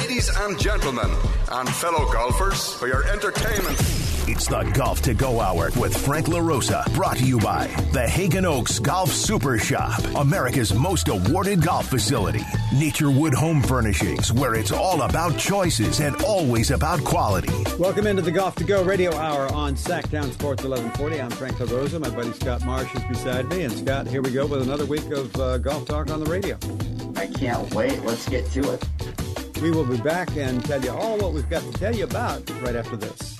Ladies and gentlemen, and fellow golfers, for your entertainment. It's the Golf to Go Hour with Frank LaRosa, brought to you by the Haggin Oaks Golf Super Shop, America's most awarded golf facility. Naturewood Home Furnishings, where it's all about choices and always about quality. Welcome into the Golf to Go Radio Hour on Sactown Sports 1140. I'm Frank LaRosa. My buddy Scott Marsh is beside me. And Scott, here we go with another week of uh, golf talk on the radio. I can't wait. Let's get to it. We will be back and tell you all what we've got to tell you about right after this.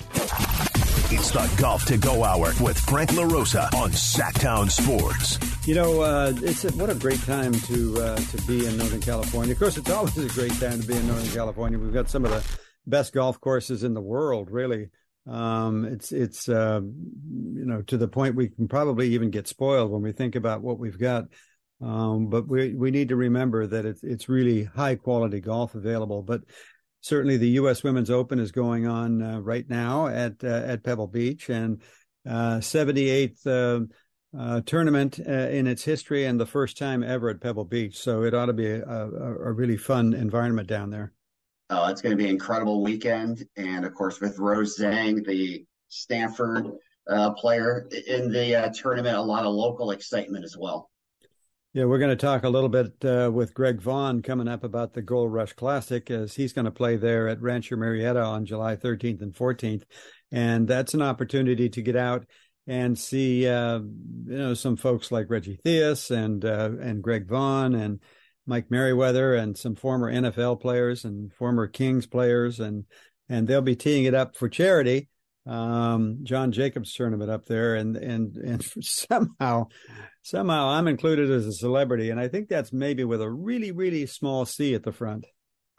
It's the Golf to Go Hour with Frank LaRosa on Sactown Sports. You know, uh, it's a, what a great time to uh, to be in Northern California. Of course, it's always a great time to be in Northern California. We've got some of the best golf courses in the world, really. Um, it's it's uh, you know to the point we can probably even get spoiled when we think about what we've got. Um, but we we need to remember that it's it's really high quality golf available. But certainly the U.S. Women's Open is going on uh, right now at uh, at Pebble Beach and uh, 78th uh, uh, tournament uh, in its history and the first time ever at Pebble Beach. So it ought to be a, a, a really fun environment down there. Oh, it's going to be an incredible weekend, and of course with Rose Zhang, the Stanford player in the tournament, a lot of local excitement as well. Yeah, we're going to talk a little bit uh, with Greg Vaughn coming up about the Gold Rush Classic as he's going to play there at Rancho Murieta on July 13th and 14th. And that's an opportunity to get out and see, uh, you know, some folks like Reggie Theus and, uh, and Greg Vaughn and Mike Merriweather and some former NFL players and former Kings players. And, and they'll be teeing it up for charity um, John Jacobs tournament up there, and and and somehow somehow I'm included as a celebrity, and I think that's maybe with a really really small C at the front.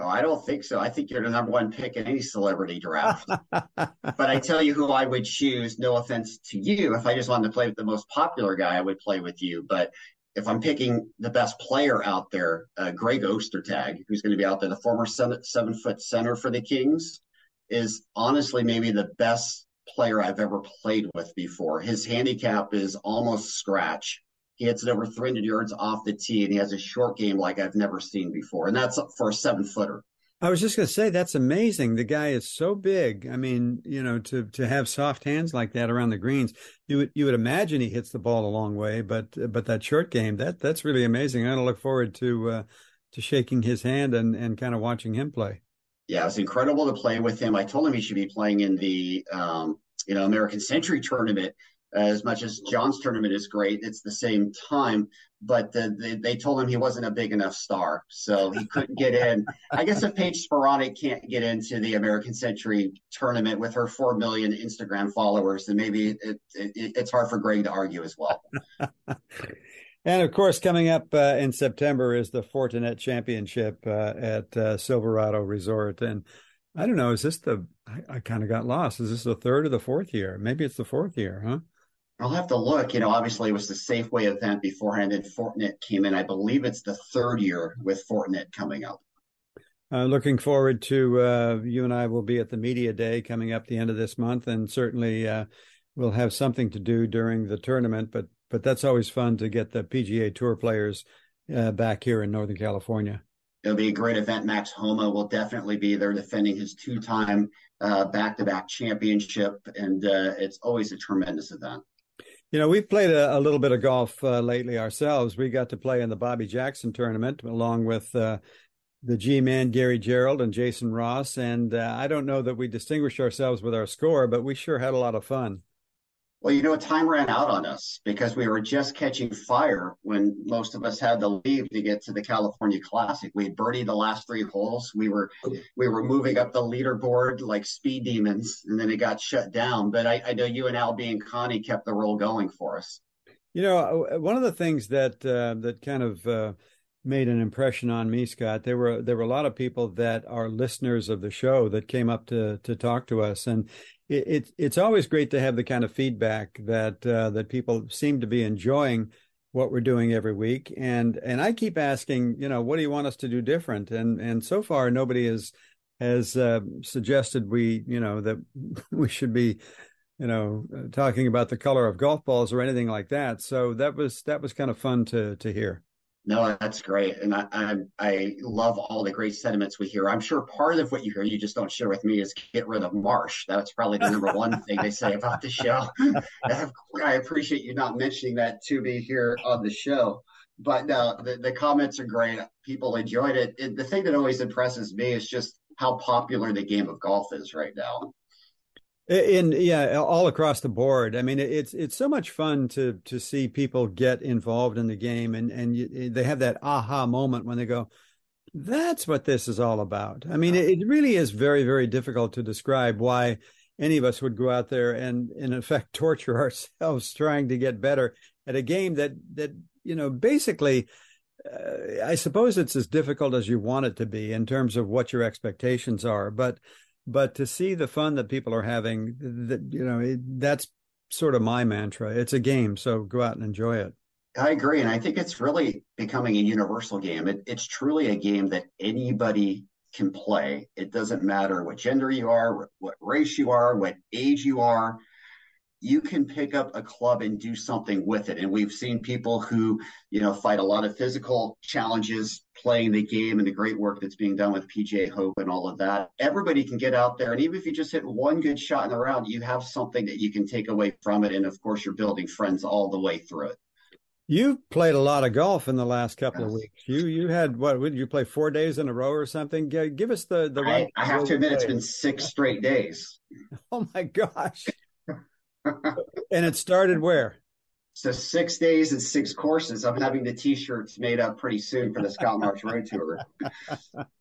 Oh, I don't think so. I think you're the number one pick in any celebrity draft. but I tell you who I would choose. No offense to you, if I just wanted to play with the most popular guy, I would play with you. But if I'm picking the best player out there, uh, Greg Ostertag, who's going to be out there, the former seven, seven foot center for the Kings, is honestly maybe the best player I've ever played with before. His handicap is almost scratch. He hits it over 300 yards off the tee, and he has a short game like I've never seen before. And that's for a seven footer. I was just going to say that's amazing. The guy is so big. I mean, you know, to to have soft hands like that around the greens, you would you would imagine he hits the ball a long way. But but that short game, that that's really amazing. I'm going to look forward to uh, to shaking his hand and and kind of watching him play yeah, it was incredible to play with him. I told him he should be playing in the um, you know American Century tournament. As much as John's tournament is great, it's the same time. But the, the, they told him he wasn't a big enough star, so he couldn't get in. I guess if Paige Spiranac can't get into the American Century tournament with her four million Instagram followers, then maybe it, it, it's hard for Greg to argue as well. And of course, coming up uh, in September is the Fortinet Championship uh, at uh, Silverado Resort. And I don't know, is this the, I, I kind of got lost. Is this the third or the fourth year? Maybe it's the fourth year, huh? I'll have to look. You know, obviously it was the Safeway event beforehand, and Fortinet came in. I believe it's the third year with Fortinet coming up. Uh, looking forward to uh, you and I will be at the media day coming up the end of this month, and certainly uh, we'll have something to do during the tournament. But but that's always fun to get the PGA Tour players uh, back here in Northern California. It'll be a great event. Max Homa will definitely be there defending his two-time uh, back-to-back championship, and uh, it's always a tremendous event. You know, we've played a, a little bit of golf uh, lately ourselves. We got to play in the Bobby Jackson tournament along with uh, the G-man Gary Gerould and Jason Ross, and uh, I don't know that we distinguished ourselves with our score, but we sure had a lot of fun. Well, you know, time ran out on us because we were just catching fire when most of us had to leave to get to the California Classic. We had birdied the last three holes. We were we were moving up the leaderboard like speed demons, and then it got shut down. But I, I know you and Albie and Connie kept the roll going for us. You know, uh, one of the things that uh, that kind of uh, made an impression on me, Scott. There were there were a lot of people that are listeners of the show that came up to to talk to us, and it, it it's always great to have the kind of feedback that uh, that people seem to be enjoying what we're doing every week. And and I keep asking, you know, what do you want us to do different? And and so far nobody has has uh, suggested we, you know, that we should be you know talking about the color of golf balls or anything like that so that was that was kind of fun to to hear No, that's great, and I, I, I love all the great sentiments we hear. I'm sure part of what you hear, you just don't share with me, is get rid of Marsh. That's probably the number one thing they say about the show. I appreciate you not mentioning that to me here on the show. But no, the, the comments are great. People enjoyed it. it. The thing that always impresses me is just how popular the game of golf is right now in yeah all across the board. I mean it's it's so much fun to to see people get involved in the game and and you, they have that aha moment when they go that's what this is all about. I mean it, it really is very very difficult to describe why any of us would go out there and in effect torture ourselves trying to get better at a game that that you know basically uh, i suppose it's as difficult as you want it to be in terms of what your expectations are but but to see the fun that people are having that you know it, that's sort of my mantra. It's a game so go out and enjoy it. I agree and i think it's really becoming a universal game. It, it's truly a game that anybody can play. It doesn't matter what gender you are what race you are what age you are you can pick up a club and do something with it. And we've seen people who, you know, fight a lot of physical challenges playing the game and the great work that's being done with PGA Hope and all of that. Everybody can get out there. And even if you just hit one good shot in the round, you have something that you can take away from it. And of course, you're building friends all the way through it. You've played a lot of golf in the last couple yes. of weeks. You you had what? Did you play four days in a row or something? Give us the the. I, I have to admit, it's been six straight days. Oh my gosh! And it started where? So six days and six courses. I'm having the t-shirts made up pretty soon for the Scott Marsh Road Tour.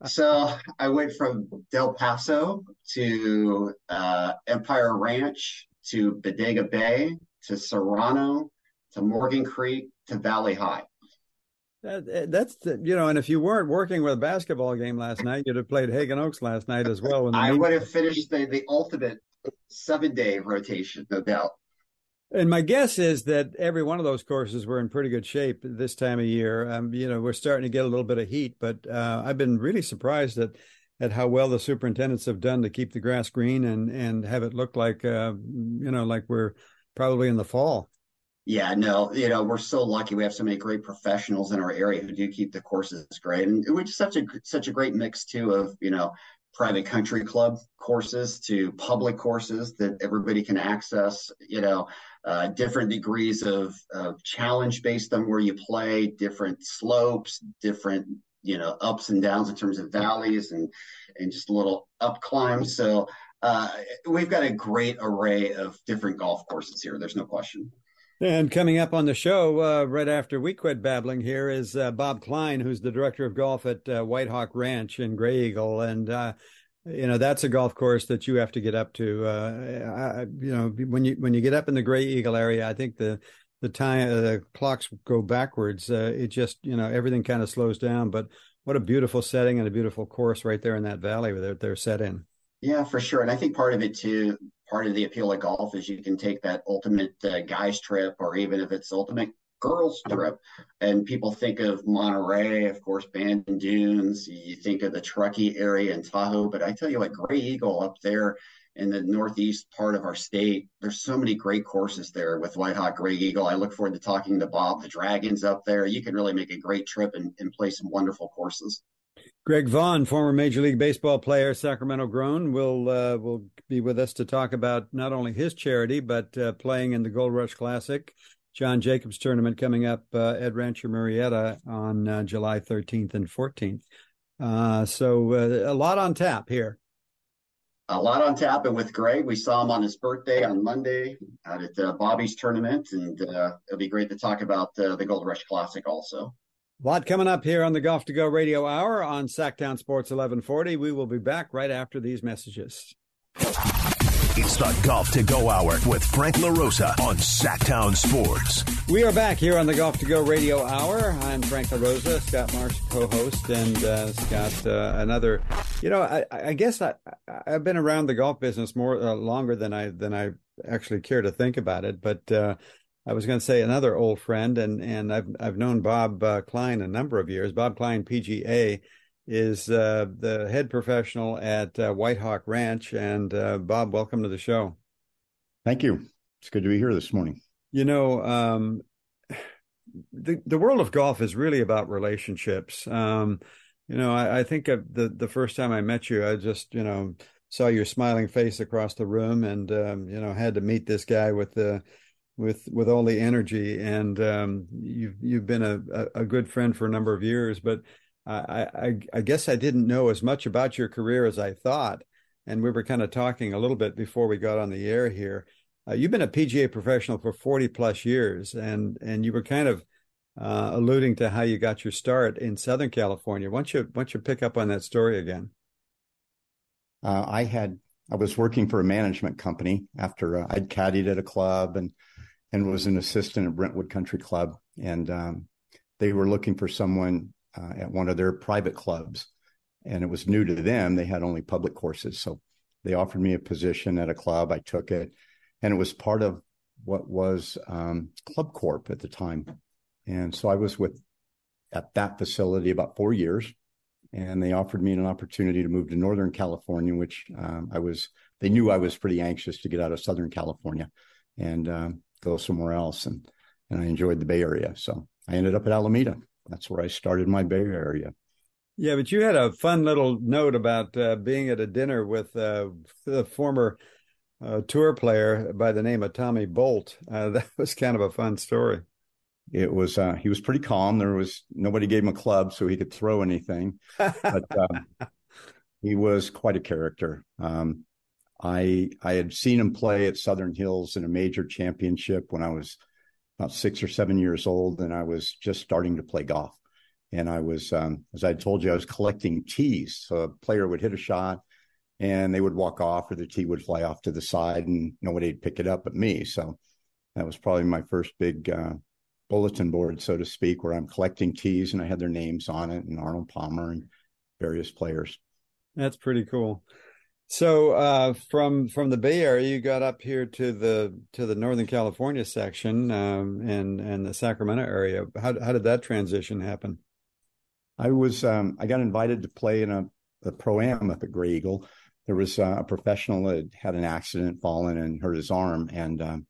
so I went from Del Paso to uh, Empire Ranch to Bodega Bay to Serrano to Morgan Creek to Valley High. That, that's the, you know, and if you weren't working with a basketball game last night, you'd have played Haggin Oaks last night as well. I would have finished the, the ultimate seven day rotation, no doubt. And my guess is that every one of those courses were in pretty good shape this time of year. Um, you know, we're starting to get a little bit of heat, but uh, I've been really surprised at at how well the superintendents have done to keep the grass green and and have it look like uh, you know like we're probably in the fall. Yeah, no, you know, we're so lucky we have so many great professionals in our area who do keep the courses great. And we're just such a such a great mix too of, you know, private country club courses to public courses that everybody can access, you know, uh, different degrees of, of challenge based on where you play, different slopes, different, you know, ups and downs in terms of valleys and, and just a little up climbs. So uh, we've got a great array of different golf courses here. There's no question. And coming up on the show, uh, right after we quit babbling here, is uh, Bob Klein, who's the director of golf at uh, White Hawk Ranch in Graeagle. And, uh, you know, that's a golf course that you have to get up to. Uh, I, you know, when you when you get up in the Graeagle area, I think the the time uh, the clocks go backwards. it just, you know, everything kind of slows down. But what a beautiful setting and a beautiful course right there in that valley where they're, they're set in. Yeah, for sure. And I think part of it too, part of the appeal of golf is you can take that ultimate uh, guys trip, or even if it's ultimate girls trip. And people think of Monterey, of course, Bandon Dunes. You think of the Truckee area and Tahoe, but I tell you what, Graeagle up there in the northeast part of our state, there's so many great courses there with White Hawk Graeagle. I look forward to talking to Bob. The Dragons up there, you can really make a great trip and, and play some wonderful courses. Greg Vaughn, former Major League Baseball player, Sacramento grown, will uh, will be with us to talk about not only his charity but uh, playing in the Gold Rush Classic, John Jacobs tournament coming up uh, at Rancho Murieta on uh, July 13th and 14th. Uh, so uh, a lot on tap here. A lot on tap, and with Greg, we saw him on his birthday on Monday out at Bobby's tournament, and it'll be great to talk about the Gold Rush Classic also. A lot coming up here on the Golf to Go Radio Hour on Sactown Sports 1140. We will be back right after these messages. It's the Golf to Go Hour with Frank LaRosa on Sactown Sports. We are back here on the Golf to Go Radio Hour. I'm Frank LaRosa, Scott Marsh, co-host, and uh, Scott, uh, another. You know, I, I guess I, I've been around the golf business more uh, longer than I than I actually care to think about it, but uh, I was going to say another old friend, and and I've I've known Bob uh, Klein a number of years. Bob Klein, PGA, is uh, the head professional at uh, White Hawk Ranch. And uh, Bob, welcome to the show. Thank you. It's good to be here this morning. You know, um, the the world of golf is really about relationships. Um, you know, I, I think the the first time I met you, I just you know saw your smiling face across the room, and um, you know had to meet this guy with the with with all the energy. And um, you've you've been a, a good friend for a number of years, but I, I I guess I didn't know as much about your career as I thought. And we were kind of talking a little bit before we got on the air here. Uh, you've been a PGA professional for 40 plus years, and and you were kind of uh, alluding to how you got your start in Southern California. Why don't you, why don't you pick up on that story again? Uh, I had I was working for a management company after uh, I'd caddied at a club and and was an assistant at Brentwood Country Club, and um, they were looking for someone uh, at one of their private clubs, and it was new to them. They had only public courses, so they offered me a position at a club. I took it, and it was part of what was um, Club Corp at the time. And so I was with at that facility about four years, and they offered me an opportunity to move to Northern California, which um, I was. They knew I was pretty anxious to get out of Southern California and um, go somewhere else, and and I enjoyed the Bay Area, so I ended up at Alameda. That's where I started my Bay Area. Yeah, but you had a fun little note about uh, being at a dinner with uh, the former uh, tour player by the name of Tommy Bolt. Uh, that was kind of a fun story it was uh, he was pretty calm. There was nobody gave him a club, so he could throw anything. But um, he was quite a character. Um, I I had seen him play at Southern Hills in a major championship when I was about six or seven years old, and I was just starting to play golf. And I was, um, as I told you, I was collecting tees. So a player would hit a shot, and they would walk off, or the tee would fly off to the side, and nobody'd pick it up but me. So that was probably my first big uh, bulletin board, so to speak, where I'm collecting tees and I had their names on it and Arnold Palmer and various players. That's pretty cool. So uh, from from the Bay Area, you got up here to the to the Northern California section um, and and the Sacramento area. How how did that transition happen? I was um, I got invited to play in a, a pro am up at Graeagle. There was uh, a professional that had an accident, fallen, and hurt his arm, and um,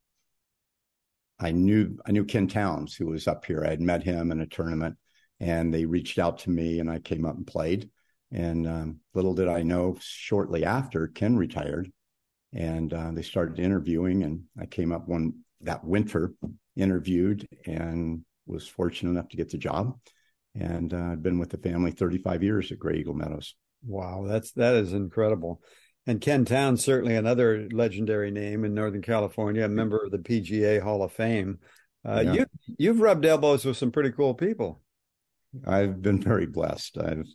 I knew I knew Ken Towns, who was up here. I had met him in a tournament, and they reached out to me, and I came up and played. And um, little did I know, shortly after Ken retired, and uh, they started interviewing, and I came up one that winter, interviewed, and was fortunate enough to get the job. And uh, I've been with the family 35 years at Graeagle Meadows. Wow, that's that is incredible. And Ken Town, certainly another legendary name in Northern California, a member of the PGA Hall of Fame. Uh, yeah. You you've rubbed elbows with some pretty cool people. I've been very blessed. I've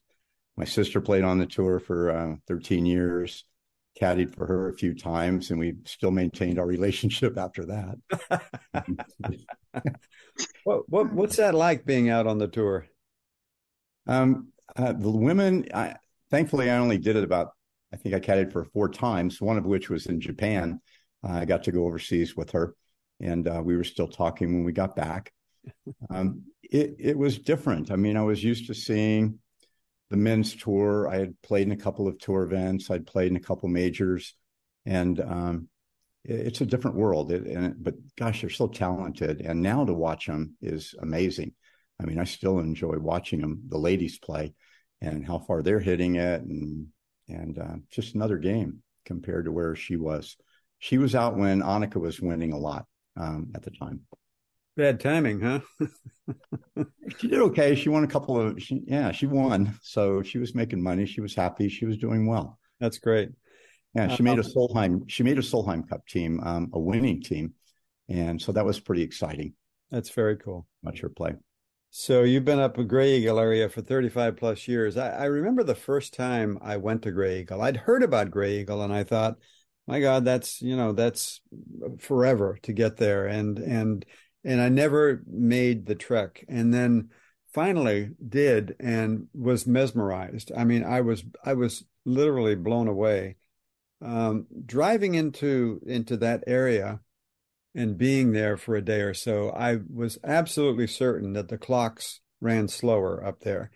my sister played on the tour for uh, 13 years, caddied for her a few times, and we still maintained our relationship after that. what, what what's that like being out on the tour? Um, uh, the women, I, thankfully, I only did it about I think I caddied for four times, one of which was in Japan. Uh, I got to go overseas with her, and uh, we were still talking when we got back. Um, it it was different. I mean, I was used to seeing the men's tour. I had played in a couple of tour events. I'd played in a couple majors, and um, it, it's a different world. It, and but gosh, they're so talented, and now to watch them is amazing. I mean, I still enjoy watching them, the ladies play, and how far they're hitting it, and and uh, just another game compared to where she was. She was out when Annika was winning a lot um, at the time. Bad timing, huh? she did okay. She won a couple of, she, yeah, she won. So she was making money. She was happy. She was doing well. That's great. Yeah, she made a uh, Solheim. She made a Solheim Cup team, um, a winning team, and so that was pretty exciting. That's very cool. Watch her play. So you've been up a Graeagle area for 35 plus years. I, I, remember the first time I went to Graeagle. I'd heard about Graeagle and I thought, my God, that's you know that's forever to get there, and and and I never made the trek, and then finally did and was mesmerized. I mean, I was I was literally blown away. Um, driving into into that area and being there for a day or so, I was absolutely certain that the clocks ran slower up there.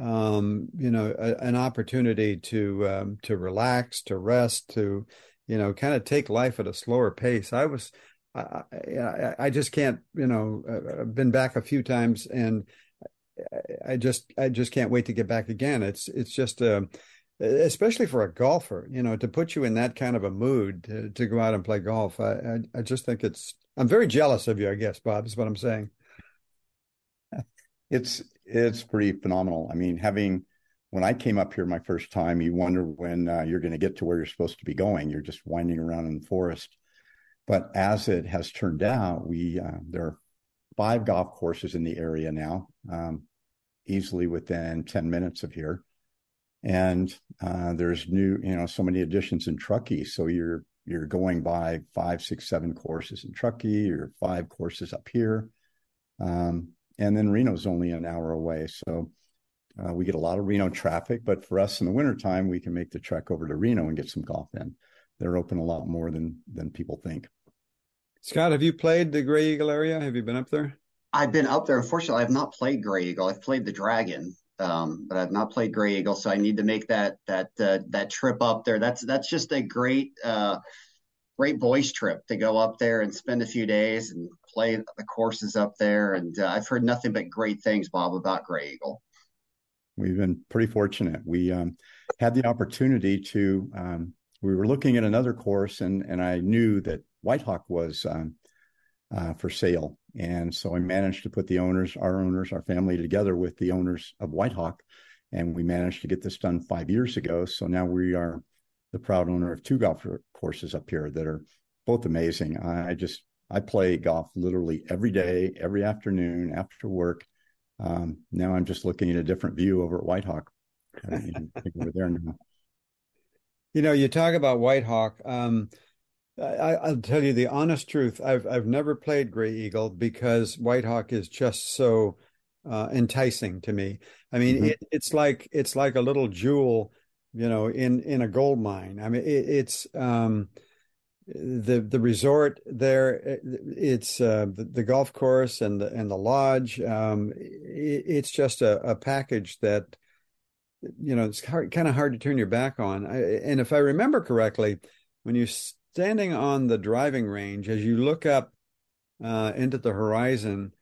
Um, you know, a, an opportunity to um, to relax, to rest, to you know, kind of take life at a slower pace. I was I, I, I just can't. You know, uh, I've been back a few times, and I just I just can't wait to get back again. It's it's just uh, especially for a golfer, you know, to put you in that kind of a mood to, to go out and play golf. I, I, I just think it's I'm very jealous of you, I guess, Bob, is what I'm saying. It's it's pretty phenomenal. I mean, having when I came up here my first time, you wonder when uh, you're going to get to where you're supposed to be going. You're just winding around in the forest. But as it has turned out, we uh, there are five golf courses in the area now, um, easily within ten minutes of here, and uh, there's new, you know, so many additions in Truckee. So you're you're going by five, six, seven courses in Truckee, or five courses up here. Um, and then Reno's only an hour away. So uh, we get a lot of Reno traffic, but for us in the wintertime, we can make the trek over to Reno and get some golf in. They're open a lot more than than people think. Scott, have you played the Graeagle area? Have you been up there? I've been up there. Unfortunately, I've not played Graeagle. I've played the Dragon, um, but I've not played Graeagle. So I need to make that that uh, that trip up there. That's that's just a great uh, great boys trip to go up there and spend a few days and play the courses up there. And uh, I've heard nothing but great things, Bob, about Graeagle. We've been pretty fortunate. We um, had the opportunity to. Um, we were looking at another course, and and I knew that Whitehawk was um, uh, for sale, and so I managed to put the owners, our owners, our family together with the owners of Whitehawk, and we managed to get this done five years ago. So now we are the proud owner of two golf courses up here that are both amazing. I just I play golf literally every day, every afternoon after work. Um, now I'm just looking at a different view over at Whitehawk. over there now. You know, you talk about Whitehawk. Um, I, will tell you the honest truth. I've I've never played Graeagle because White Hawk is just so uh, enticing to me. I mean, mm-hmm. it, it's like it's like a little jewel, you know, in in a gold mine. I mean, it, it's um, the the resort there it's uh, the, the, golf course and the and the lodge um, it, it's just a, a, package that you know it's hard, kind of hard to turn your back on I, and if i remember correctly when you're standing on the driving range as you look up uh, into the horizon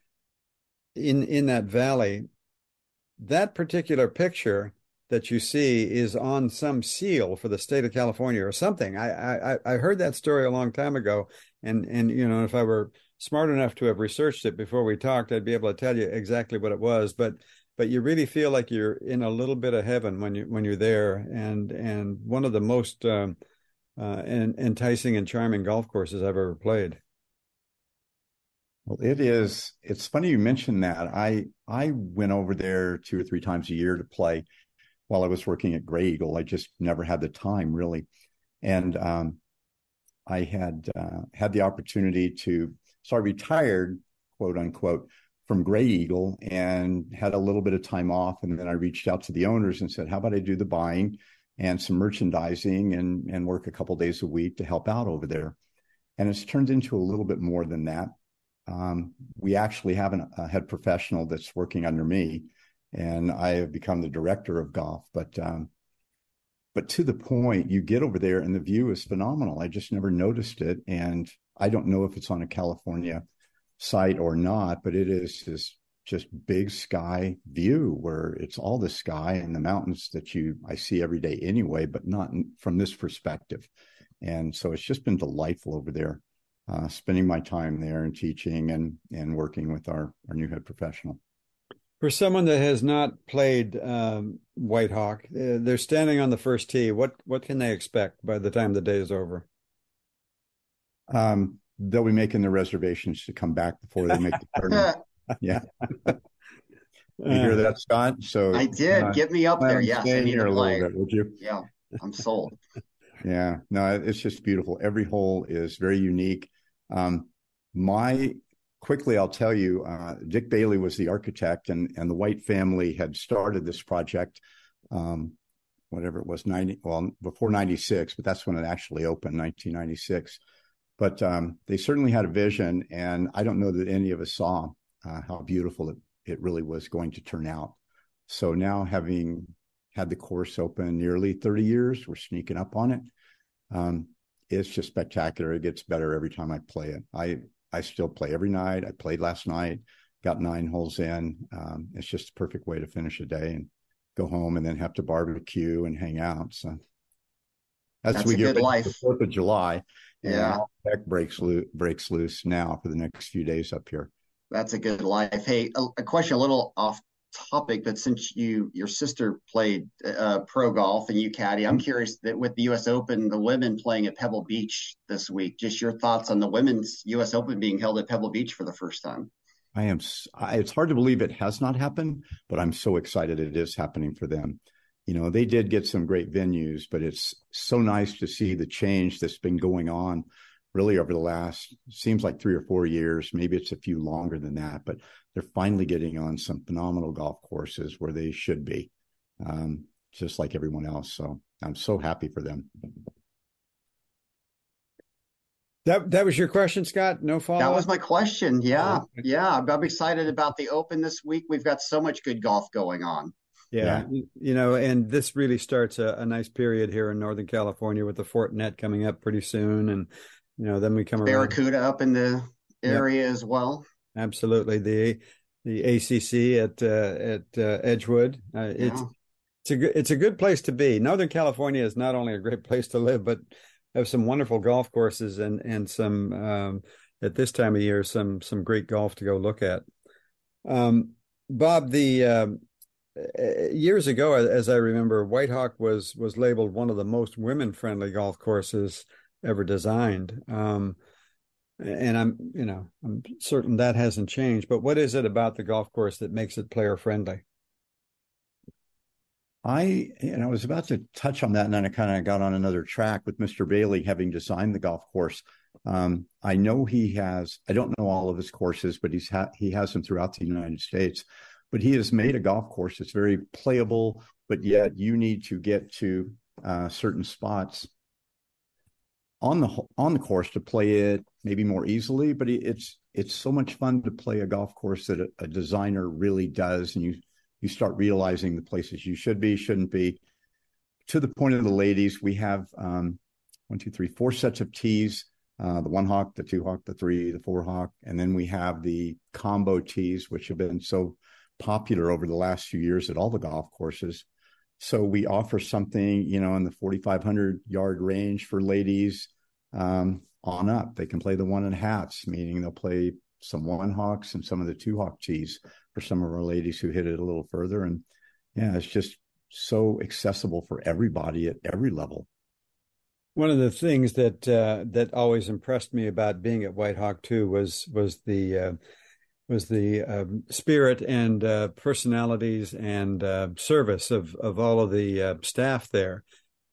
in in that valley that particular picture that you see is on some seal for the state of California or something. I, I I heard that story a long time ago, and and you know if I were smart enough to have researched it before we talked, I'd be able to tell you exactly what it was. But but you really feel like you're in a little bit of heaven when you when you're there, and and one of the most um, uh, enticing and charming golf courses I've ever played. Well, it is. It's funny you mentioned that. I I went over there two or three times a year to play while I was working at Graeagle. I just never had the time really. And um, I had uh, had the opportunity to, so I retired, quote unquote, from Graeagle and had a little bit of time off. And then I reached out to the owners and said, how about I do the buying and some merchandising and, and work a couple days a week to help out over there. And it's turned into a little bit more than that. Um, we actually have an, a head professional that's working under me and I have become the director of golf. But um, but to the point, you get over there and the view is phenomenal. I just never noticed it, and I don't know if it's on a California site or not, but it is this just big sky view where it's all the sky and the mountains that you I see every day anyway, but not from this perspective. And so it's just been delightful over there, uh, spending my time there and teaching and and working with our our new head professional. For someone that has not played um, Whitehawk, uh, they're standing on the first tee. What what can they expect by the time the day is over? Um, they'll be making their reservations to come back before they make the tournament. yeah. you hear that, Scott? So I did. Uh, Get me up there. Yes, I need to play. Bit, would you? Yeah, I'm sold. yeah, no, it's just beautiful. Every hole is very unique. Um, my quickly, I'll tell you, uh, Dick Bailey was the architect, and and the White family had started this project, um, whatever it was, ninety well before ninety six, but that's when it actually opened, nineteen ninety six. But um, they certainly had a vision, and I don't know that any of us saw uh, how beautiful it it really was going to turn out. So now, having had the course open nearly thirty years, we're sneaking up on it. Um, it's just spectacular. It gets better every time I play it. I I still play every night. I played last night, got nine holes in. Um, it's just a perfect way to finish a day and go home and then have to barbecue and hang out. So that's, that's we get life. Fourth of July. Yeah, tech breaks loose breaks loose now for the next few days up here. That's a good life. Hey, a, a question a little off topic, but since you your sister played uh, pro golf and you caddy, I'm mm-hmm. curious that with the U.S. Open, the women playing at Pebble Beach this week, just your thoughts on the women's U.S. Open being held at Pebble Beach for the first time. I am. It's hard to believe it has not happened, but I'm so excited it is happening for them. You know, they did get some great venues, but it's so nice to see the change that's been going on really over the last seems like three or four years. Maybe it's a few longer than that but they're finally getting on some phenomenal golf courses where they should be um, just like everyone else. So i'm so happy for them. That that was your question scott? No follow that was my question. Yeah. Oh, yeah. I'm excited about the open this week. We've got so much good golf going on yeah, yeah. you know and this really starts a, a, nice period here in northern california with the Fortinet coming up pretty soon and you know, then we come Barracuda around. up in the area yep. as well. Absolutely, the the ACC at uh, at uh, Edgewood. Uh, yeah. It's it's a good it's a good place to be. Northern California is not only a great place to live, but have some wonderful golf courses and and some um, at this time of year some some great golf to go look at. Um, Bob, the um, years ago, as I remember, Whitehawk was was labeled one of the most women friendly golf courses ever designed. Um, and I'm, you know, I'm certain that hasn't changed. But what is it about the golf course that makes it player friendly? I, and I was about to touch on that, and then I kind of got on another track with Mr. Bailey having designed the golf course. Um, I know he has. I don't know all of his courses, but he's ha- he has them throughout the United States. But he has made a golf course that's very playable, but yet you need to get to uh, certain spots on the on the course to play it maybe more easily but it's it's so much fun to play a golf course that a, a, designer really does and you you start realizing the places you should be shouldn't be. To the point of the ladies we have um, one two three four sets of tees uh, the one hawk the two hawk the three the four hawk and then we have the combo tees which have been so popular over the last few years at all the golf courses so we offer something, you know, in the 4,500 yard range for ladies um, on up. They can play the one and hats, meaning they'll play some one hawks and some of the two hawk tees for some of our ladies who hit it a little further. And yeah, it's just so accessible for everybody at every level. One of the things that uh, that always impressed me about being at White Hawk too was was the uh, was the um, spirit and uh, personalities and uh, service of of all of the uh, staff there.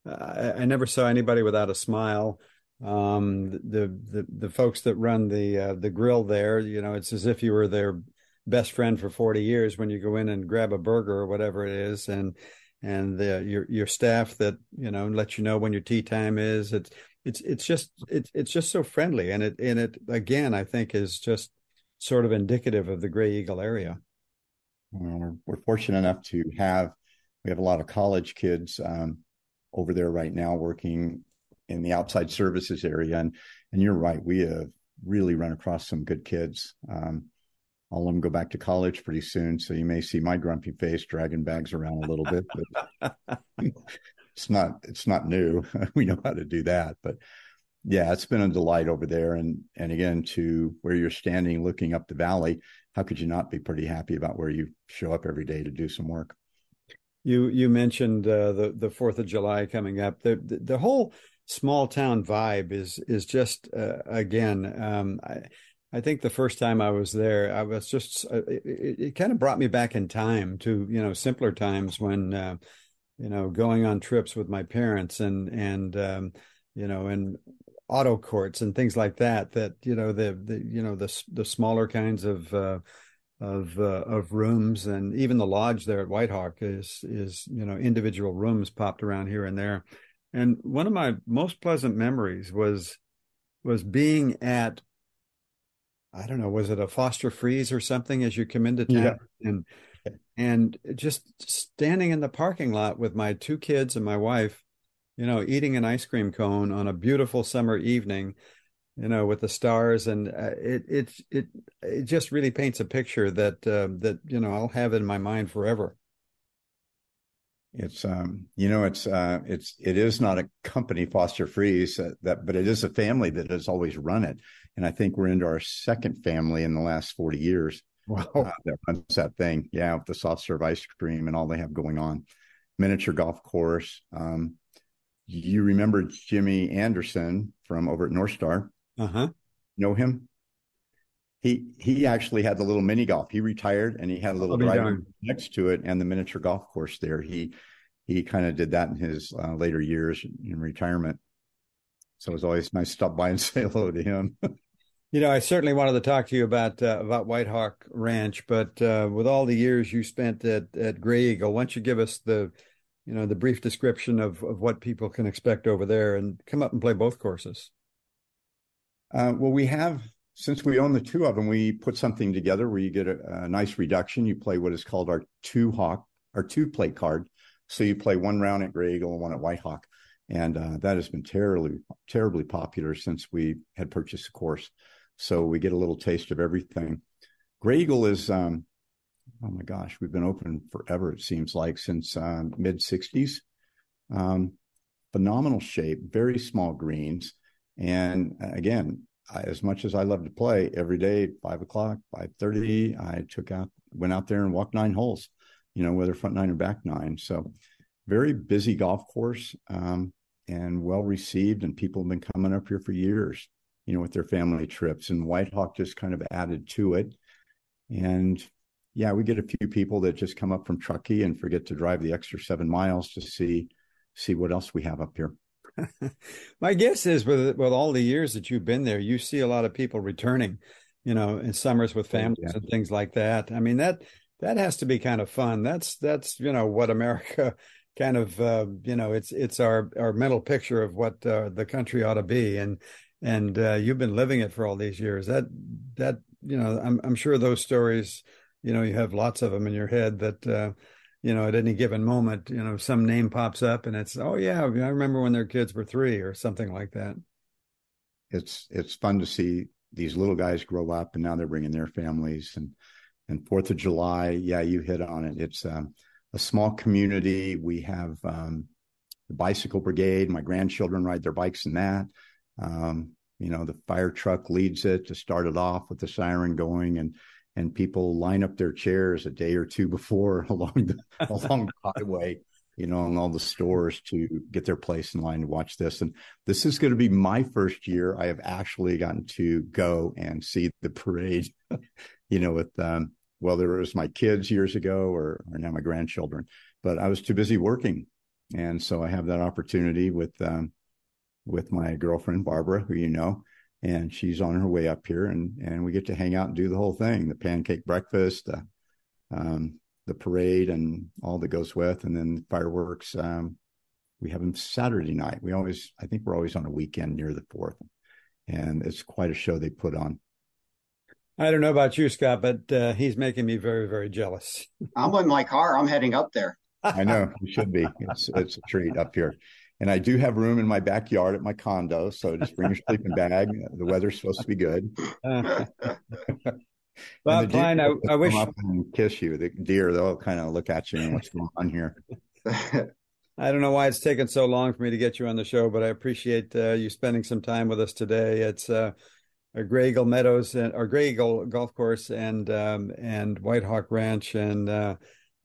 I, I, never saw anybody without a smile. Um, the the the folks that run the uh, the grill there, you know, it's as if you were their best friend for 40 years when you go in and grab a burger or whatever it is and and the, your your staff that you know let you know when your tee time is it's it's it's just it's it's just so friendly and it and it again I think is just sort of indicative of the Graeagle area. Well, we're, we're, fortunate enough to have we have a lot of college kids um, over there right now working in the outside services area, and and you're right, we have really run across some good kids. Um, all of them go back to college pretty soon, so you may see my grumpy face dragging bags around a little bit. But it's not it's not new. we know how to do that, but yeah, it's been a delight over there. And and again, to where you're standing looking up the valley, how could you not be pretty happy about where you show up every day to do some work? You you mentioned uh, the the Fourth of July coming up. The, the, the whole small town vibe is is just uh, again. Um, I, I think the first time I was there, I was just uh, it, it, kind of brought me back in time to you know simpler times when uh, you know going on trips with my parents and and um, you know and auto courts and things like that that you know the, the you know the the smaller kinds of uh, of uh, of rooms and even the lodge there at Whitehawk is is you know individual rooms popped around here and there and one of my most pleasant memories was was being at I don't know was it a Foster Freeze or something as you come into town yeah. and and just standing in the parking lot with my two kids and my wife you know, eating an ice cream cone on a beautiful summer evening, you know, with the stars, and uh, it it it it just really paints a picture that uh, that you know I'll have in my mind forever. It's um, you know, it's uh, it's it is not a company, Foster Freeze, uh, that, but it is a family that has always run it, and I think we're into our second family in the last forty years. Wow, uh, that runs that thing, yeah, with the soft serve ice cream and all they have going on, miniature golf course. Um, you remember Jimmy Anderson from over at North Star? Uh huh. Know him? He he actually had the little mini golf. He retired and he had a little driver next to it and the miniature golf course there. He he kind of did that in his uh, later years in retirement. So it was always nice to stop by and say hello to him. you know, I certainly wanted to talk to you about uh, about White Hawk Ranch, but uh, with all the years you spent at at Graeagle, why don't you give us the you know the brief description of of what people can expect over there and come up and play both courses? Uh, well, we have since we own the two of them, we put something together where you get a, a nice reduction. You play what is called our two hawk, our two play card. So you play one round at Graeagle and one at White Hawk, and uh, that has been terribly, terribly popular since we had purchased the course. So we get a little taste of everything. Graeagle is, um, oh my gosh, we've been open forever. It seems like since uh, mid '60s. Um, phenomenal shape, very small greens, and uh, again, I, as much as I love to play every day, five o'clock, five thirty, I took out, went out there and walked nine holes, you know, whether front nine or back nine. So, very busy golf course, um, and well received, and people have been coming up here for years, you know, with their family trips. And White Hawk just kind of added to it, and yeah, we get a few people that just come up from Truckee and forget to drive the extra seven miles to see see what else we have up here. My guess is with with all the years that you've been there, you see a lot of people returning, you know, in summers with families yeah. and things like that. I mean that that has to be kind of fun. That's that's you know what America kind of uh, you know it's it's our our mental picture of what uh, the country ought to be, and and uh, you've been living it for all these years. That that you know I'm I'm sure those stories, you know, you have lots of them in your head that uh, you know, at any given moment, you know, some name pops up and it's, oh yeah, I remember when their kids were three or something like that. It's it's fun to see these little guys grow up and now they're bringing their families and and Fourth of July, yeah, you hit on it. It's um, a small community. We have um, the bicycle brigade. My grandchildren ride their bikes in that. Um, you know, the fire truck leads it to start it off with the siren going and and people line up their chairs a day or two before along the along the highway, you know, in all the stores to get their place in line to watch this. And this is going to be my first year I have actually gotten to go and see the parade, you know, with um, whether it was my kids years ago or, or now my grandchildren. But I was too busy working, and so I have that opportunity with um, with my girlfriend Barbara, who you know, and she's on her way up here and and we get to hang out and do the whole thing the pancake breakfast the um, the parade and all that goes with and then fireworks um, we have them saturday night. We always i think we're always on a weekend near the fourth and it's quite a show they put on. I don't know about you scott but uh, he's making me very very jealous. I'm in my car. I'm heading up there. I know. You should be. It's, it's a treat up here and I do have room in my backyard at my condo. So just bring your sleeping bag. The weather's supposed to be good. Uh, well, Klein, I, I wish and kiss you. The deer, they'll kind of look at you and what's going on here. I don't know why it's taken so long for me to get you on the show, but I appreciate uh, you spending some time with us today. It's uh, a Graeagle Meadows and or Graeagle Golf Course and um, and White Hawk Ranch, and uh,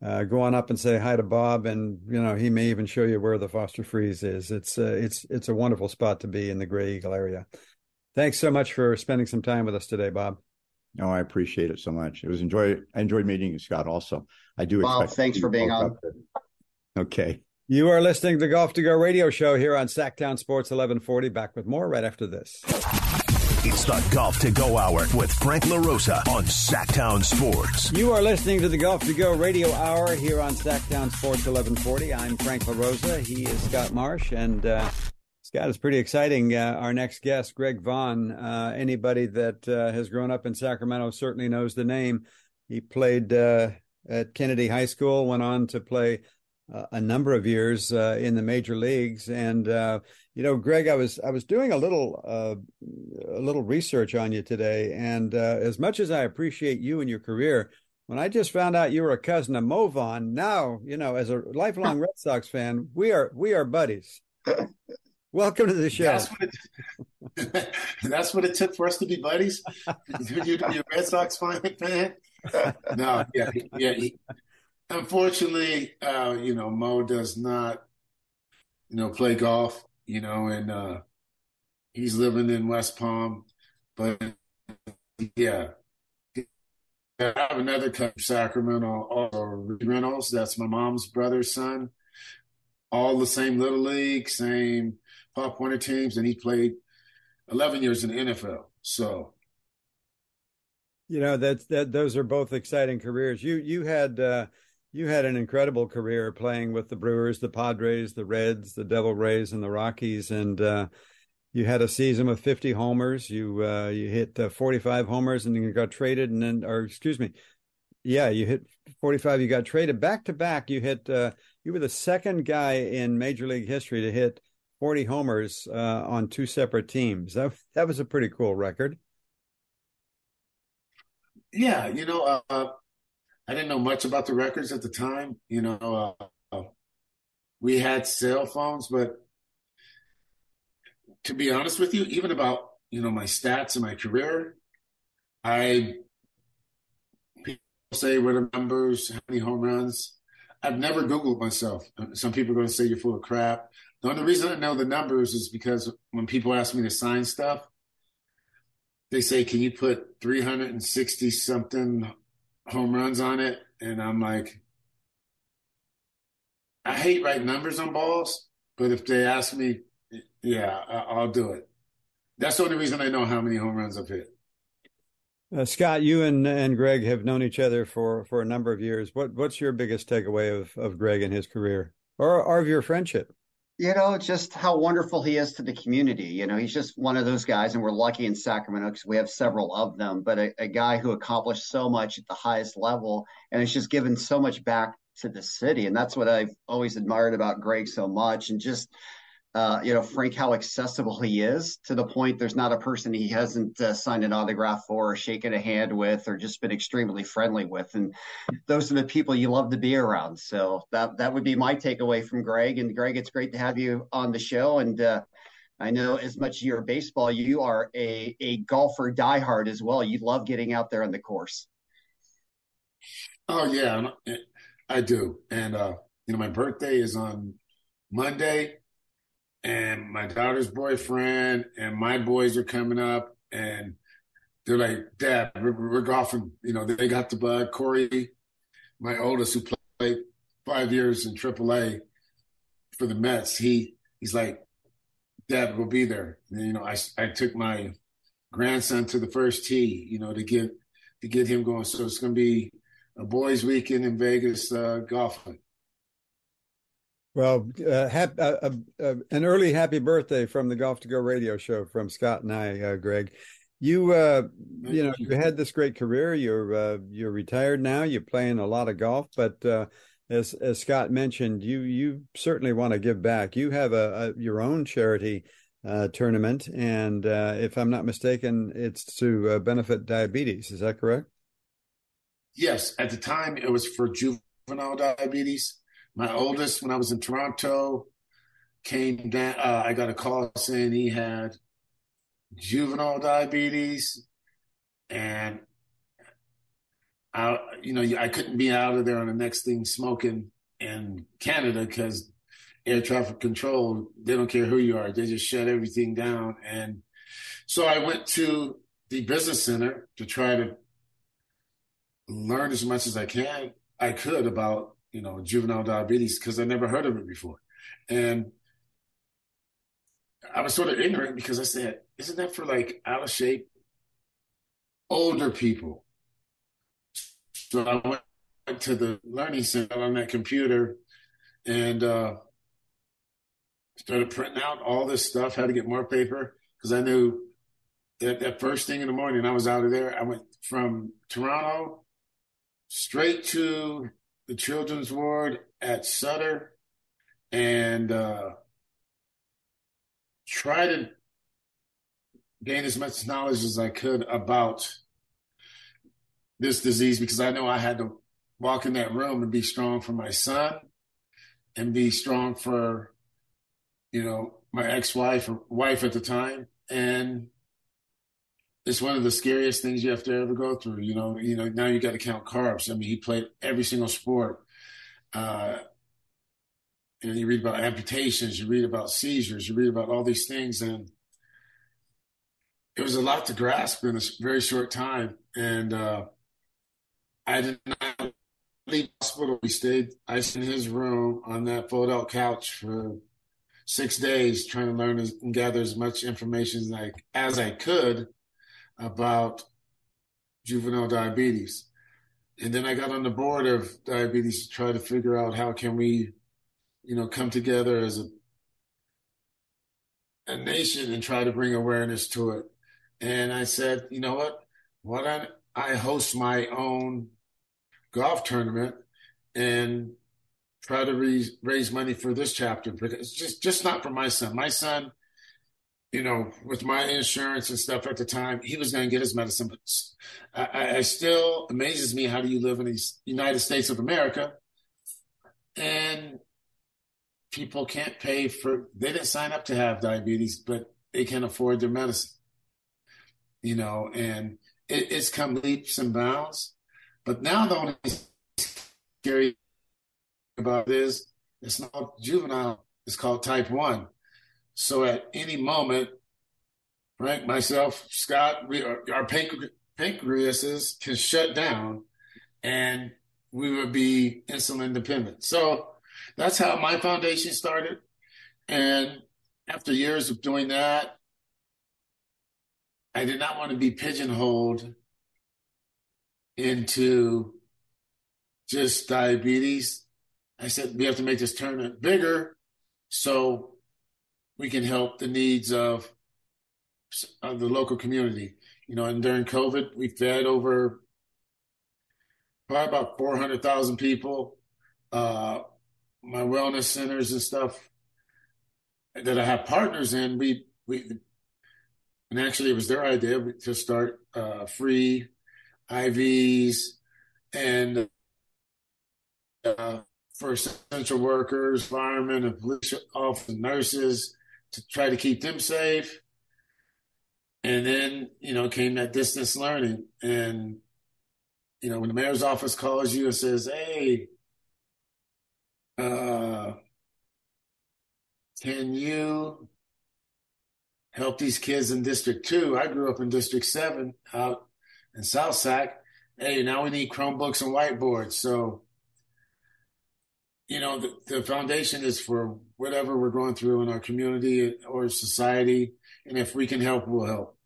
uh, go on up and say hi to Bob, and you know he may even show you where the Foster Freeze is. It's uh, it's it's a wonderful spot to be in the Graeagle area. Thanks so much for spending some time with us today, Bob. No, I appreciate it so much. It was enjoy. I enjoyed meeting you, Scott. Also, I do. Bob, thanks for being on. Okay. You are listening to the Golf to Go radio show here on Sactown Sports 1140. Back with more right after this. It's the Golf to Go Hour with Frank LaRosa on Sactown Sports. You are listening to the Golf to Go radio hour here on Sactown Sports 1140. I'm Frank LaRosa. He is Scott Marsh. And uh, Scott, is pretty exciting. Uh, our next guest, Greg Vaughn. Uh, anybody that uh, has grown up in Sacramento certainly knows the name. He played uh, at Kennedy High School, went on to play a number of years uh, in the major leagues. And uh, you know, Greg, I was I was doing a little uh, a little research on you today, and uh, as much as I appreciate you and your career, when I just found out you were a cousin of Mo Vaughn, now you know, as a lifelong Red Sox fan, we are we are buddies. Welcome to the show. That's what it, that's what it took for us to be buddies. You're a Red Sox fan. no, yeah, yeah. He, unfortunately, uh, you know, Mo does not, you know, play golf. You know, and uh, he's living in West Palm, but yeah. I have another cousin, Sacramento, also Reynolds. That's my mom's brother's son. All the same little league, same Pop Warner teams, and he played 11 years in the NFL. So, you know that that those are both exciting careers. You you had uh, you had an incredible career playing with the Brewers, the Padres, the Reds, the Devil Rays, and the Rockies, and uh, you had a season with 50 homers. You uh, you hit uh, 45 homers, and then you got traded, and then, or excuse me, yeah, you hit 45. You got traded back to back. You hit. Uh, you were the second guy in Major League history to hit 40 homers uh, on two separate teams. That that was a pretty cool record. Yeah, you know, uh, I didn't know much about the records at the time. You know, uh, we had cell phones, but to be honest with you, even about you know my stats and my career, I people say what are numbers, how many home runs. I've never Googled myself. Some people are going to say you're full of crap. The only reason I know the numbers is because when people ask me to sign stuff, they say, "Can you put 360 something home runs on it?" And I'm like, I hate writing numbers on balls, but if they ask me, yeah, I'll do it. That's the only reason I know how many home runs I've hit. Uh, Scott, you and and Greg have known each other for for a number of years. What what's your biggest takeaway of of Greg and his career, or, or of your friendship? You know, just how wonderful he is to the community. You know, he's just one of those guys, and we're lucky in Sacramento because we have several of them, but a, a, guy who accomplished so much at the highest level and has just given so much back to the city. And that's what I've always admired about Greg so much. And just uh, you know, Frank, how accessible he is to the point there's not a person he hasn't uh, signed an autograph for or shaken a hand with or just been extremely friendly with. And those are the people you love to be around. So that, that would be my takeaway from Greg. And Greg, it's great to have you on the show. And uh, I know as much as you're baseball, you are a, a golfer diehard as well. You love getting out there on the course. Oh, yeah, I do. And, uh, you know, my birthday is on Monday and my daughter's boyfriend and my boys are coming up and they're like, Dad, we're, we're golfing. You know, they got the bug. Corey, my oldest, who played five years in AAA for the Mets, he he's like, Dad, we'll be there. And, you know, I I took my grandson to the first tee, you know, to get to get him going. So it's going to be a boys' weekend in Vegas uh, golfing. Well, uh, hap- uh, uh, uh, an early happy birthday from the Golf to Go radio show from Scott and I, uh, Greg. You, uh, you know, you had this great career. You're you're retired now. You're playing a lot of golf, but as as Scott mentioned, you you certainly want to give back. You have a, a your own charity tournament, and if I'm not mistaken, it's to benefit diabetes. Is that correct? Yes, at the time it was for juvenile diabetes my oldest, when I was in Toronto, came down. Uh, I got a call saying he had juvenile diabetes, and I, you know, I couldn't be out of there on the next thing smoking in Canada because air traffic control, they don't care who you are. They just shut everything down. And so I went to the business center to try to learn as much as I can, I could about you know, juvenile diabetes because I never heard of it before. And I was sort of ignorant because I said, isn't that for like out of shape older people? So I went to the learning center on that computer and uh, started printing out all this stuff, had to get more paper because I knew that, that first thing in the morning I was out of there. I went from Toronto straight to the children's ward at Sutter and uh, try to gain as much knowledge as I could about this disease because I know I had to walk in that room and be strong for my son and be strong for, you know, my ex-wife or wife at the time. And it's one of the scariest things you have to ever go through. You know, you know, now you got to count carbs. I mean, he played every single sport. Uh, and you read about amputations, you read about seizures, you read about all these things, and it was a lot to grasp in a very short time. And uh, I did not leave the hospital. We stayed I in his room on that fold out couch for six days, trying to learn and gather as much information as I, as I could about juvenile diabetes. And then I got on the board of diabetes to try to figure out how can we, you know, come together as a a nation and try to bring awareness to it. And I said, you know what? Why don't I host my own golf tournament and try to raise, raise money for this chapter? Because it's just just not for my son. My son, you know, with my insurance and stuff at the time, he was going to get his medicine. But I, I still amazes me how do you live in the United States of America and people can't pay for they didn't sign up to have diabetes, but they can afford their medicine you know, and it, it's come leaps and bounds. But now the only scary about it is it's not juvenile, it's called type one. So at any moment, Frank, myself, Scott, we, uh, our, our pancreases can shut down and we would be insulin dependent. So that's how my foundation started. And after years of doing that, I did not want to be pigeonholed into just diabetes. I said we have to make this tournament bigger so we can help the needs of, of the local community. You know, and during COVID, we fed over probably about 400,000 people. Uh, my wellness centers and stuff that I have partners in, we, we and actually it was their idea to start uh, free IVs and uh, for essential workers, firemen, and police officers, nurses to try to keep them safe. And then, you know, came that distance learning. And, you know, when the mayor's office calls you and says, hey, uh, can you help these kids in District 2. I grew up in District 7 out in South Sac. Hey, now we need Chromebooks and whiteboards. So, you know, the, the foundation is for whatever we're going through in our community or society. And if we can help, we'll help.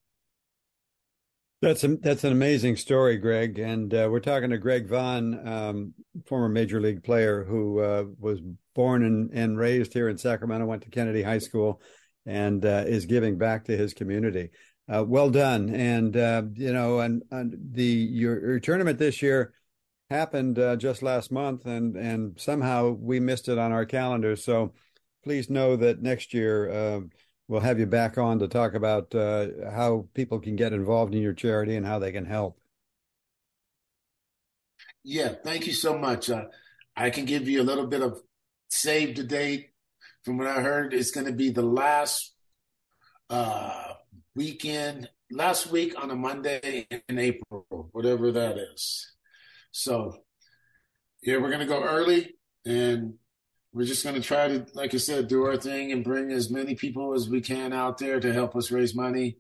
That's a, that's an amazing story, Greg. And uh, we're talking to Greg Vaughn, um, former major league player who uh, was born and, and raised here in Sacramento, went to Kennedy High School, and uh, is giving back to his community. Uh, well done, and uh, you know, and, and, the your, your, tournament this year happened uh, just last month, and and somehow we missed it on our calendar. So please know that next year uh, we'll have you back on to talk about uh, how people can get involved in your charity and how they can help. Yeah, thank you so much. I can give you a little bit of save the date from what I heard, it's going to be the last uh, weekend, last week on a Monday in April, whatever that is. So, yeah, we're going to go early and we're just going to try to, like I said, do our thing and bring as many people as we can out there to help us raise money.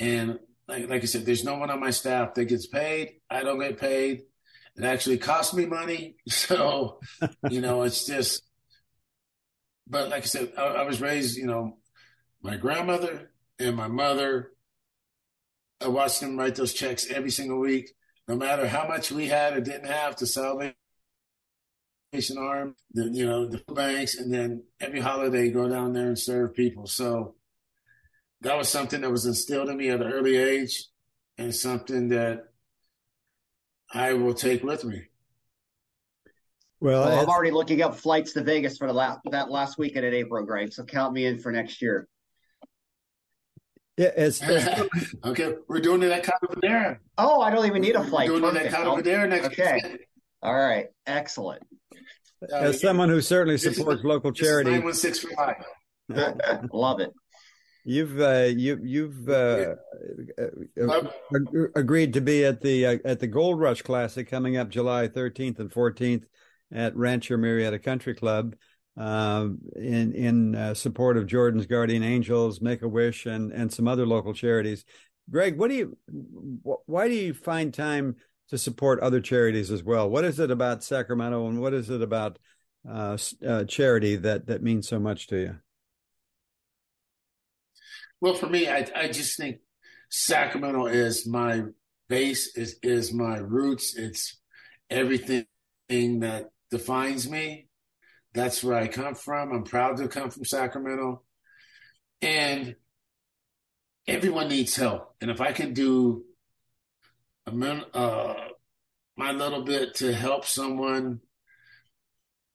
And like, like I said, there's no one on my staff that gets paid. I don't get paid. It actually costs me money. So, you know, it's just, but like I said, I, I, was raised, you know, my grandmother and my mother. I watched them write those checks every single week, no matter how much we had or didn't have to Salvation Army, the, you know, the banks, and then every holiday go down there and serve people. So that was something that was instilled in me at an early age, and something that I will take with me. Well, Well, I'm already looking up flights to Vegas for the last that last weekend in April, Greg. So count me in for next year. yeah, as, as okay, we're doing it at Cabo Oh, I don't even need a We're flight. doing it at Perfect. Cabo next Okay. weekend. All right, excellent. Uh, as someone who certainly this is- supports local charity, 916. Love it. you've uh, you you've uh, uh, agreed to be at the uh, at the Gold Rush Classic coming up July 13th and 14th at Rancho Murieta Country Club um, in in uh, support of Jordan's Guardian Angels, Make a Wish, and and some other local charities. Greg, what do you wh- why do you find time to support other charities as well? What is it about Sacramento, and what is it about uh, uh, charity that that means so much to you? Well, for me, I I just think Sacramento is my base, is is my roots. It's everything that defines me. That's where I come from. I'm proud to come from Sacramento. And everyone needs help. And if I can do uh, my little bit to help someone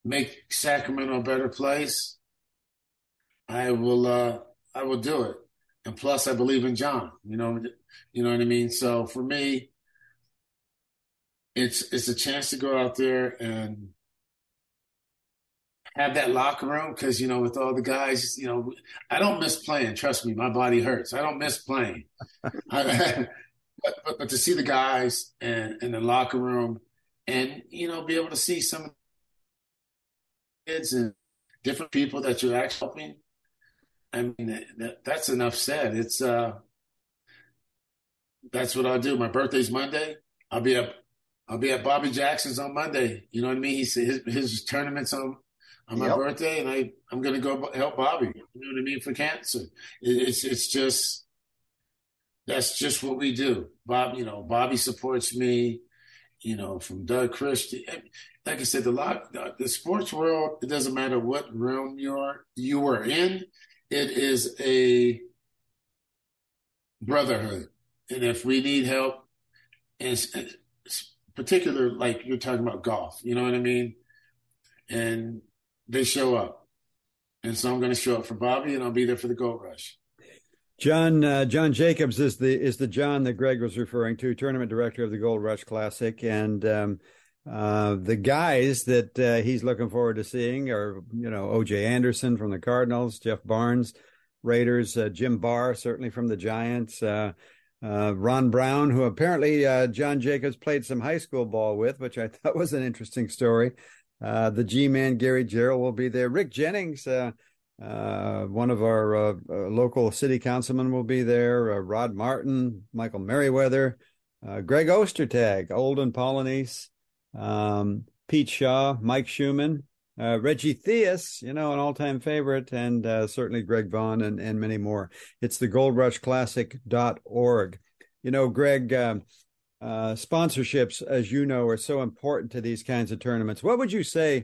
make Sacramento a better place, I will uh, I will do it. And plus, I believe in John. You know, you know what I mean. So for me, it's it's a chance to go out there and have that locker room because you know with all the guys, you know, I don't miss playing. Trust me, my body hurts. I don't miss playing. but, but but to see the guys and in the locker room and you know be able to see some kids and different people that you're actually helping. I mean, that, that's enough said. It's uh, that's what I'll do. My birthday's Monday. I'll be up. I'll be at Bobby Jackson's on Monday. You know what I mean? He's his his tournaments on on my Yep. birthday, and I I'm gonna go help Bobby. You know what I mean for cancer. It, it's it's just that's just what we do. Bob, you know, Bobby supports me. You know, from Doug Christie. Like I said, the lot, the, sports world. It doesn't matter what realm you're you are in. It is a brotherhood, and if we need help, and particular like you're talking about golf, you know what I mean, and they show up, and so I'm going to show up for Bobby, and I'll be there for the Gold Rush. John uh, John Jacobs is the is the John that Greg was referring to, tournament director of the Gold Rush Classic, and um, uh, the guys that uh, he's looking forward to seeing are you know O.J. Anderson from the Cardinals, Jeff Barnes, Raiders, uh, Jim Barr certainly from the Giants, uh, uh, Ron Brown, who apparently John Jacobs played some high school ball with, which I thought was an interesting story. The G-man Gary Gerould will be there. Rick Jennings. Uh, one of our uh, uh, local city councilmen will be there. Uh, Rod Martin, Michael Merriweather, uh, Greg Ostertag, Olden Polynice, um, Pete Shaw, Mike Schumann, uh, Reggie Theus, you know, an all-time favorite, and certainly Greg Vaughn and, and many more. It's the goldrushclassic.org. You know, Greg, um, sponsorships, as you know, are so important to these kinds of tournaments. What would you say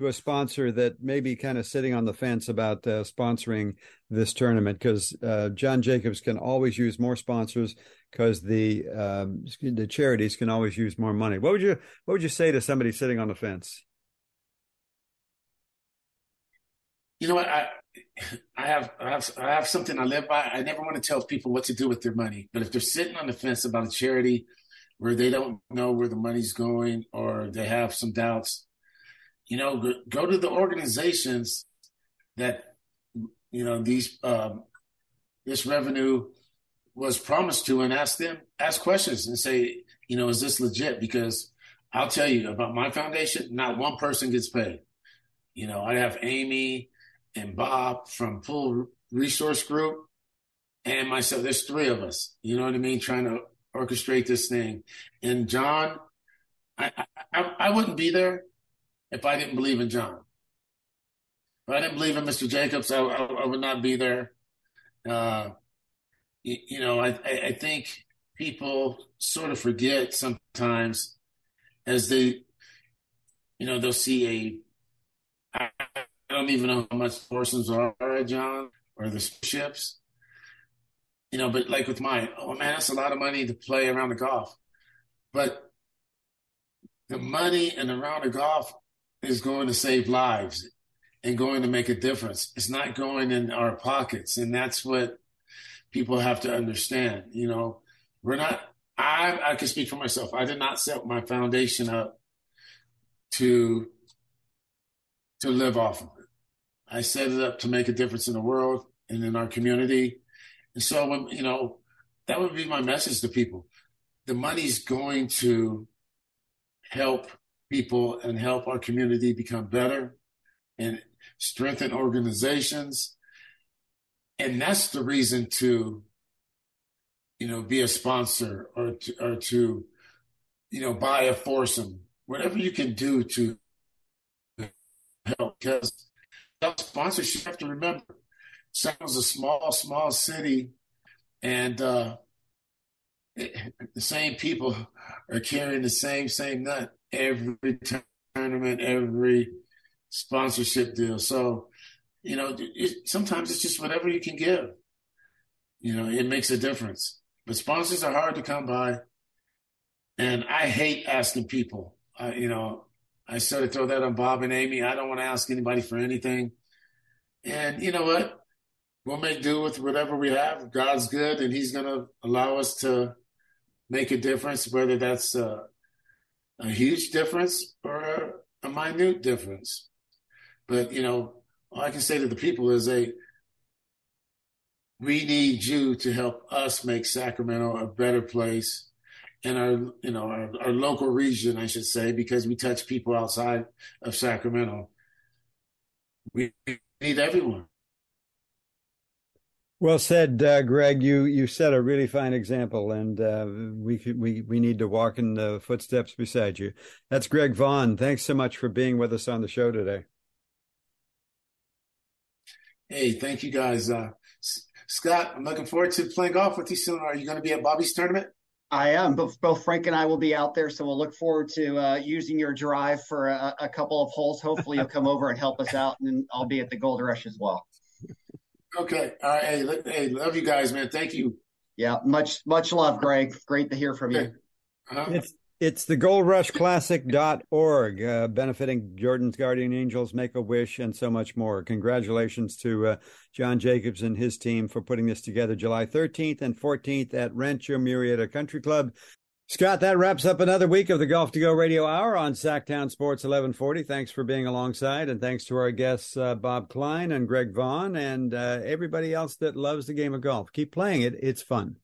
to a sponsor that may be kind of sitting on the fence about uh, sponsoring this tournament? Because uh, John Jacobs can always use more sponsors because the um, the charities can always use more money. What would you What would you say to somebody sitting on the fence? You know what? I I have I have I have something I live by. I never want to tell people what to do with their money, but if they're sitting on the fence about a charity where they don't know where the money's going or they have some doubts, you know, go, to the organizations that you know these um, this revenue was promised to, and ask them ask questions and say, you know, is this legit? Because I'll tell you about my foundation, not one person gets paid. You know, I have Amy and Bob from Pool Resource Group and myself. There's three of us. You know what I mean? Trying to orchestrate this thing. And John, I I, I wouldn't be there if I didn't believe in John. If I didn't believe in Mr. Jacobs, I, I, I would not be there. Uh, you, you know, I, I think people sort of forget sometimes as they, you know, they'll see a, I don't even know how much portions are at John or the ships. You know, but like with mine, oh man, that's a lot of money to play around the golf. But the money and around the round of golf is going to save lives and going to make a difference. It's not going in our pockets. And that's what people have to understand. You know, we're not, I, I can speak for myself. I did not set my foundation up to, to live off of it. I set it up to make a difference in the world and in our community. And so when, you know, that would be my message to people. The money's going to help people and help our community become better and strengthen organizations. And that's the reason to, you know, be a sponsor or to, or to, you know, buy a foursome, whatever you can do to help. Because that sponsorship, you have to remember, Sounds a small, small city, and uh, it, the same people are carrying the same, same nut every tournament, every sponsorship deal. So, you know, it, sometimes it's just whatever you can give. You know, it makes a difference. But sponsors are hard to come by, and I hate asking people. Uh, you know, I sort of throw that on Bob and Amy. I don't want to ask anybody for anything. And you know what? We'll make do with whatever we have. God's good, and He's going to allow us to make a difference, whether that's a, a huge difference or a, a minute difference. But you know, all I can say to the people is, "They, we need you to help us make Sacramento a better place." in our you know our, our, local region i should say because we touch people outside of sacramento we need everyone well said uh, greg you you set a really fine example and uh, we we we need to walk in the footsteps beside you that's greg vaughn thanks so much for being with us on the show today Hey, thank you guys. Uh, Scott, I'm looking forward to playing golf with you soon. Are you going to be at Bobby's tournament? I am. Both, both Frank and I will be out there, so we'll look forward to uh, using your drive for a, a, couple of holes. Hopefully, you'll come over and help us out, and I'll be at the Gold Rush as well. Okay. All right. Hey, hey, love you guys, man. Thank you. Yeah, much much love, Greg. Great to hear from you. Uh-huh. It's it's the goldrushclassic.org, uh, benefiting Jordan's Guardian Angels, Make a Wish, and so much more. Congratulations to uh, John Jacobs and his team for putting this together July 13th and 14th at Rancho Murieta Country Club. Scott, that wraps up another week of the Golf to Go Radio Hour on Sactown Sports 1140. Thanks for being alongside, and thanks to our guests, uh, Bob Klein and Greg Vaughn, and uh, everybody else that loves the game of golf. Keep playing it, it's fun.